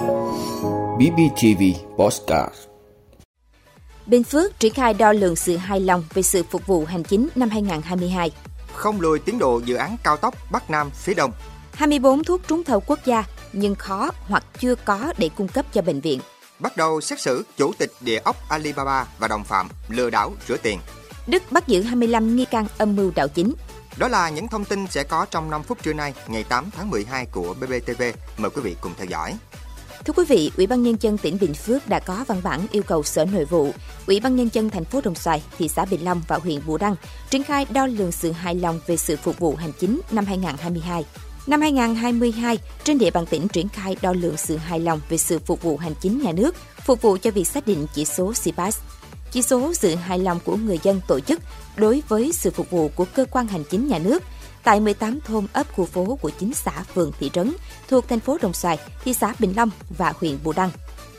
BBTV Postcard Bình Phước triển khai đo lường sự hài lòng về sự phục vụ hành chính năm 2022. Không lùi tiến độ dự án cao tốc Bắc Nam phía Đông. 24 thuốc trúng thầu quốc gia nhưng khó hoặc chưa có để cung cấp cho bệnh viện. Bắt đầu xét xử chủ tịch địa ốc Alibaba và đồng phạm lừa đảo rửa tiền. Đức bắt giữ 25 nghi can âm mưu đảo chính. Đó là những thông tin sẽ có trong 5 phút trưa nay, ngày 8 tháng 12 của BBTV. Mời quý vị cùng theo dõi. Thưa quý vị, Ủy ban nhân dân tỉnh Bình Phước đã có văn bản yêu cầu Sở Nội vụ, Ủy ban nhân dân thành phố Đồng Xoài, thị xã Bình Long và huyện Bù Đăng triển khai đo lường sự hài lòng về sự phục vụ hành chính năm 2022. Năm 2022, trên địa bàn tỉnh triển khai đo lường sự hài lòng về sự phục vụ hành chính nhà nước, phục vụ cho việc xác định chỉ số CPAS. Chỉ số sự hài lòng của người dân tổ chức đối với sự phục vụ của cơ quan hành chính nhà nước tại 18 thôn ấp khu phố của 9 xã phường thị trấn thuộc thành phố Đồng Xoài, thị xã Bình Long và huyện Bù Đăng.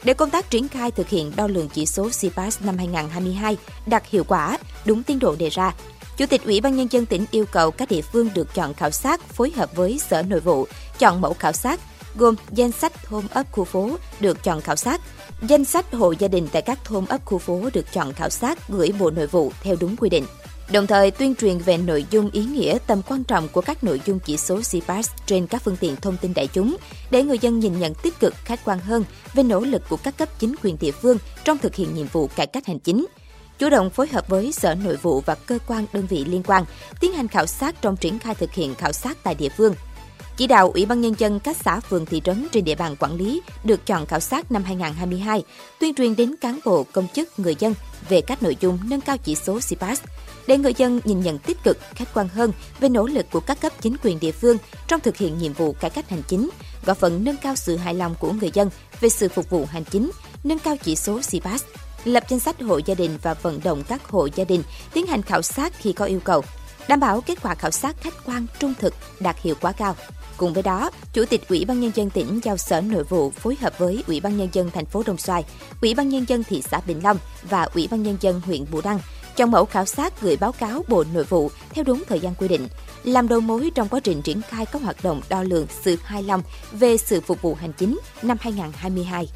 Để công tác triển khai thực hiện đo lường chỉ số CPAS năm 2022 đạt hiệu quả, đúng tiến độ đề ra, Chủ tịch Ủy ban Nhân dân tỉnh yêu cầu các địa phương được chọn khảo sát phối hợp với Sở Nội vụ, chọn mẫu khảo sát, gồm danh sách thôn ấp khu phố được chọn khảo sát, danh sách hộ gia đình tại các thôn ấp khu phố được chọn khảo sát gửi Bộ Nội vụ theo đúng quy định. Đồng thời tuyên truyền về nội dung ý nghĩa, tầm quan trọng của các nội dung chỉ số CPAS trên các phương tiện thông tin đại chúng, để người dân nhìn nhận tích cực, khách quan hơn về nỗ lực của các cấp chính quyền địa phương trong thực hiện nhiệm vụ cải cách hành chính – chủ động phối hợp với Sở Nội vụ và cơ quan đơn vị liên quan tiến hành khảo sát trong triển khai thực hiện khảo sát tại địa phương. Chỉ đạo Ủy ban Nhân dân các xã phường thị trấn trên địa bàn quản lý được chọn khảo sát năm 2022, tuyên truyền đến cán bộ, công chức, người dân về các nội dung nâng cao chỉ số CPAS, để người dân nhìn nhận tích cực, khách quan hơn về nỗ lực của các cấp chính quyền địa phương trong thực hiện nhiệm vụ cải cách hành chính, góp phần nâng cao sự hài lòng của người dân về sự phục vụ hành chính, nâng cao chỉ số CPAS lập danh sách hộ gia đình và vận động các hộ gia đình tiến hành khảo sát khi có yêu cầu, đảm bảo kết quả khảo sát khách quan trung thực, đạt hiệu quả cao. Cùng với đó, Chủ tịch Ủy ban nhân dân tỉnh giao Sở Nội vụ phối hợp với Ủy ban nhân dân thành phố Đồng Xoài, Ủy ban nhân dân thị xã Bình Long và Ủy ban nhân dân huyện Bù Đăng chọn mẫu khảo sát gửi báo cáo Bộ Nội vụ theo đúng thời gian quy định, làm đầu mối trong quá trình triển khai các hoạt động đo lường sự hài lòng về sự phục vụ hành chính năm 2022.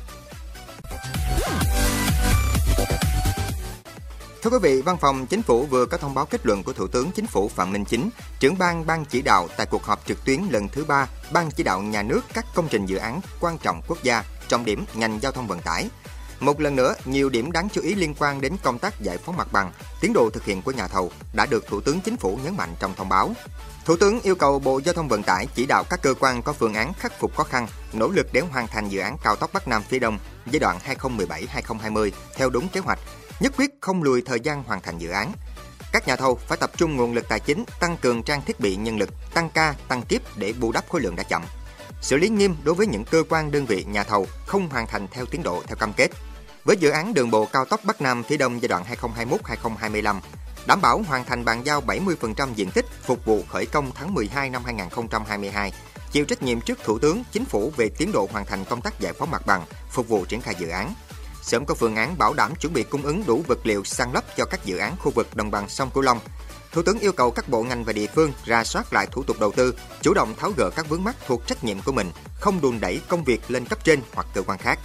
Thưa quý vị, Văn phòng Chính phủ vừa có thông báo kết luận của Thủ tướng Chính phủ Phạm Minh Chính, trưởng ban ban chỉ đạo tại cuộc họp trực tuyến lần thứ ba ban chỉ đạo nhà nước các công trình dự án quan trọng quốc gia, trọng điểm ngành giao thông vận tải. Một lần nữa, nhiều điểm đáng chú ý liên quan đến công tác giải phóng mặt bằng, tiến độ thực hiện của nhà thầu đã được Thủ tướng Chính phủ nhấn mạnh trong thông báo. Thủ tướng yêu cầu Bộ Giao thông Vận tải chỉ đạo các cơ quan có phương án khắc phục khó khăn, nỗ lực để hoàn thành dự án cao tốc Bắc Nam phía Đông giai đoạn 2017-2020 theo đúng kế hoạch, nhất quyết không lùi thời gian hoàn thành dự án. Các nhà thầu phải tập trung nguồn lực tài chính, tăng cường trang thiết bị nhân lực, tăng ca, tăng kiếp để bù đắp khối lượng đã chậm. Xử lý nghiêm đối với những cơ quan đơn vị nhà thầu không hoàn thành theo tiến độ theo cam kết. Với dự án đường bộ cao tốc Bắc Nam phía Đông giai đoạn 2021-2025, đảm bảo hoàn thành bàn giao 70% diện tích phục vụ khởi công tháng 12 năm 2022, chịu trách nhiệm trước Thủ tướng, Chính phủ về tiến độ hoàn thành công tác giải phóng mặt bằng, phục vụ triển khai dự án sớm có phương án bảo đảm chuẩn bị cung ứng đủ vật liệu săn lấp cho các dự án khu vực đồng bằng sông Cửu Long. Thủ tướng yêu cầu các bộ ngành và địa phương ra soát lại thủ tục đầu tư, chủ động tháo gỡ các vướng mắc thuộc trách nhiệm của mình, không đùn đẩy công việc lên cấp trên hoặc cơ quan khác.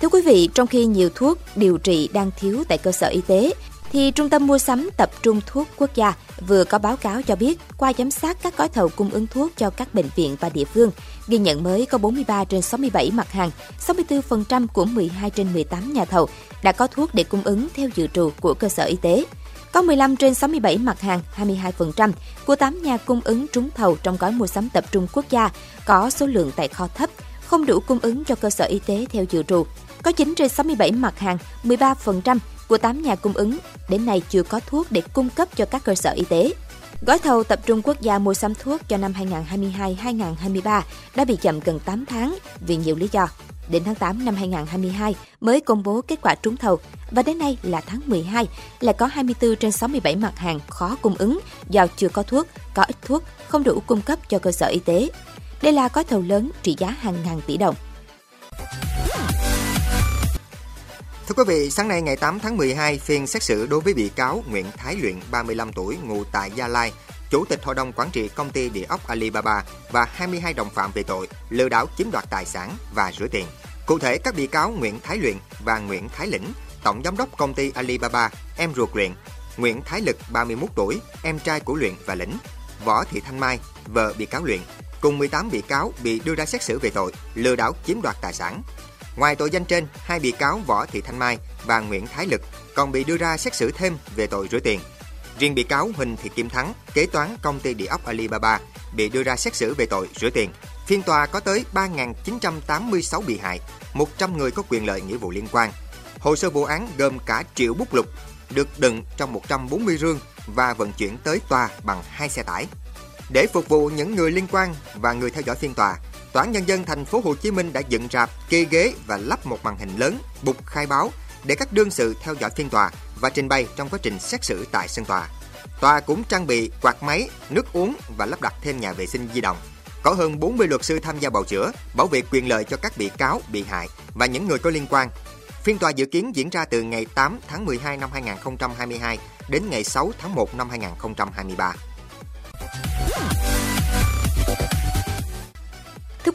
Thưa quý vị, trong khi nhiều thuốc điều trị đang thiếu tại cơ sở y tế, thì Trung tâm Mua sắm Tập trung Thuốc Quốc gia vừa có báo cáo cho biết qua giám sát các gói thầu cung ứng thuốc cho các bệnh viện và địa phương, ghi nhận mới có 43 trên 67 mặt hàng, 64% của 12 trên 18 nhà thầu đã có thuốc để cung ứng theo dự trù của cơ sở y tế. Có 15 trên 67 mặt hàng, 22% của 8 nhà cung ứng trúng thầu trong gói mua sắm tập trung quốc gia có số lượng tại kho thấp, không đủ cung ứng cho cơ sở y tế theo dự trù. Có 9 trên 67 mặt hàng, 13% của 8 nhà cung ứng đến nay chưa có thuốc để cung cấp cho các cơ sở y tế. Gói thầu tập trung quốc gia mua sắm thuốc cho năm 2022-2023 đã bị chậm gần 8 tháng vì nhiều lý do. Đến tháng 8 năm 2022 mới công bố kết quả trúng thầu và đến nay là tháng 12 là có 24 trên 67 mặt hàng khó cung ứng do chưa có thuốc, có ít thuốc, không đủ cung cấp cho cơ sở y tế. Đây là gói thầu lớn trị giá hàng ngàn tỷ đồng. Thưa quý vị, sáng nay ngày 8 tháng 12, phiên xét xử đối với bị cáo Nguyễn Thái Luyện, 35 tuổi, ngụ tại Gia Lai, Chủ tịch Hội đồng Quản trị Công ty Địa ốc Alibaba và 22 đồng phạm về tội lừa đảo chiếm đoạt tài sản và rửa tiền. Cụ thể, các bị cáo Nguyễn Thái Luyện và Nguyễn Thái Lĩnh, Tổng Giám đốc Công ty Alibaba, em ruột Luyện, Nguyễn Thái Lực, 31 tuổi, em trai của Luyện và Lĩnh, Võ Thị Thanh Mai, vợ bị cáo Luyện, cùng 18 bị cáo bị đưa ra xét xử về tội lừa đảo chiếm đoạt tài sản. Ngoài tội danh trên, hai bị cáo Võ Thị Thanh Mai và Nguyễn Thái Lực còn bị đưa ra xét xử thêm về tội rửa tiền. Riêng bị cáo Huỳnh Thị Kim Thắng, kế toán công ty địa ốc Alibaba, bị đưa ra xét xử về tội rửa tiền. Phiên tòa có tới 3.986 bị hại, 100 người có quyền lợi nghĩa vụ liên quan. Hồ sơ vụ án gồm cả triệu bút lục, được đựng trong 140 rương và vận chuyển tới tòa bằng hai xe tải. Để phục vụ những người liên quan và người theo dõi phiên tòa, Tòa án nhân dân thành phố Hồ Chí Minh đã dựng rạp, kê ghế và lắp một màn hình lớn, bục khai báo để các đương sự theo dõi phiên tòa và trình bày trong quá trình xét xử tại sân tòa. Tòa cũng trang bị quạt máy, nước uống và lắp đặt thêm nhà vệ sinh di động. Có hơn 40 luật sư tham gia bào chữa, bảo vệ quyền lợi cho các bị cáo, bị hại và những người có liên quan. Phiên tòa dự kiến diễn ra từ ngày 8 tháng 12 năm 2022 đến ngày 6 tháng 1 năm 2023.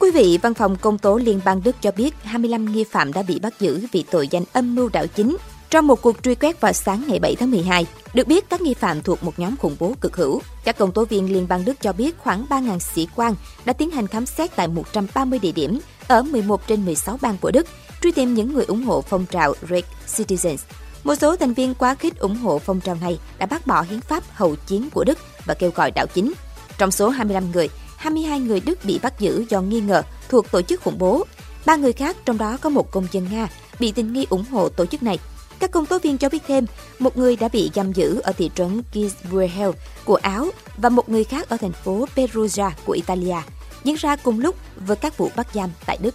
Quý vị, Văn phòng Công tố Liên bang Đức cho biết 25 nghi phạm đã bị bắt giữ vì tội danh âm mưu đảo chính trong một cuộc truy quét vào sáng ngày 7 tháng 12. Được biết, các nghi phạm thuộc một nhóm khủng bố cực hữu. Các công tố viên Liên bang Đức cho biết khoảng 3.000 sĩ quan đã tiến hành khám xét tại 130 địa điểm ở 11 trên 16 bang của Đức, truy tìm những người ủng hộ phong trào Red Citizens. Một số thành viên quá khích ủng hộ phong trào này đã bác bỏ hiến pháp hậu chiến của Đức và kêu gọi đảo chính. Trong số 25 người, 22 người Đức bị bắt giữ do nghi ngờ thuộc tổ chức khủng bố. Ba người khác, trong đó có một công dân Nga, bị tình nghi ủng hộ tổ chức này. Các công tố viên cho biết thêm, một người đã bị giam giữ ở thị trấn Gisburhel của Áo và một người khác ở thành phố Perugia của Italia, diễn ra cùng lúc với các vụ bắt giam tại Đức.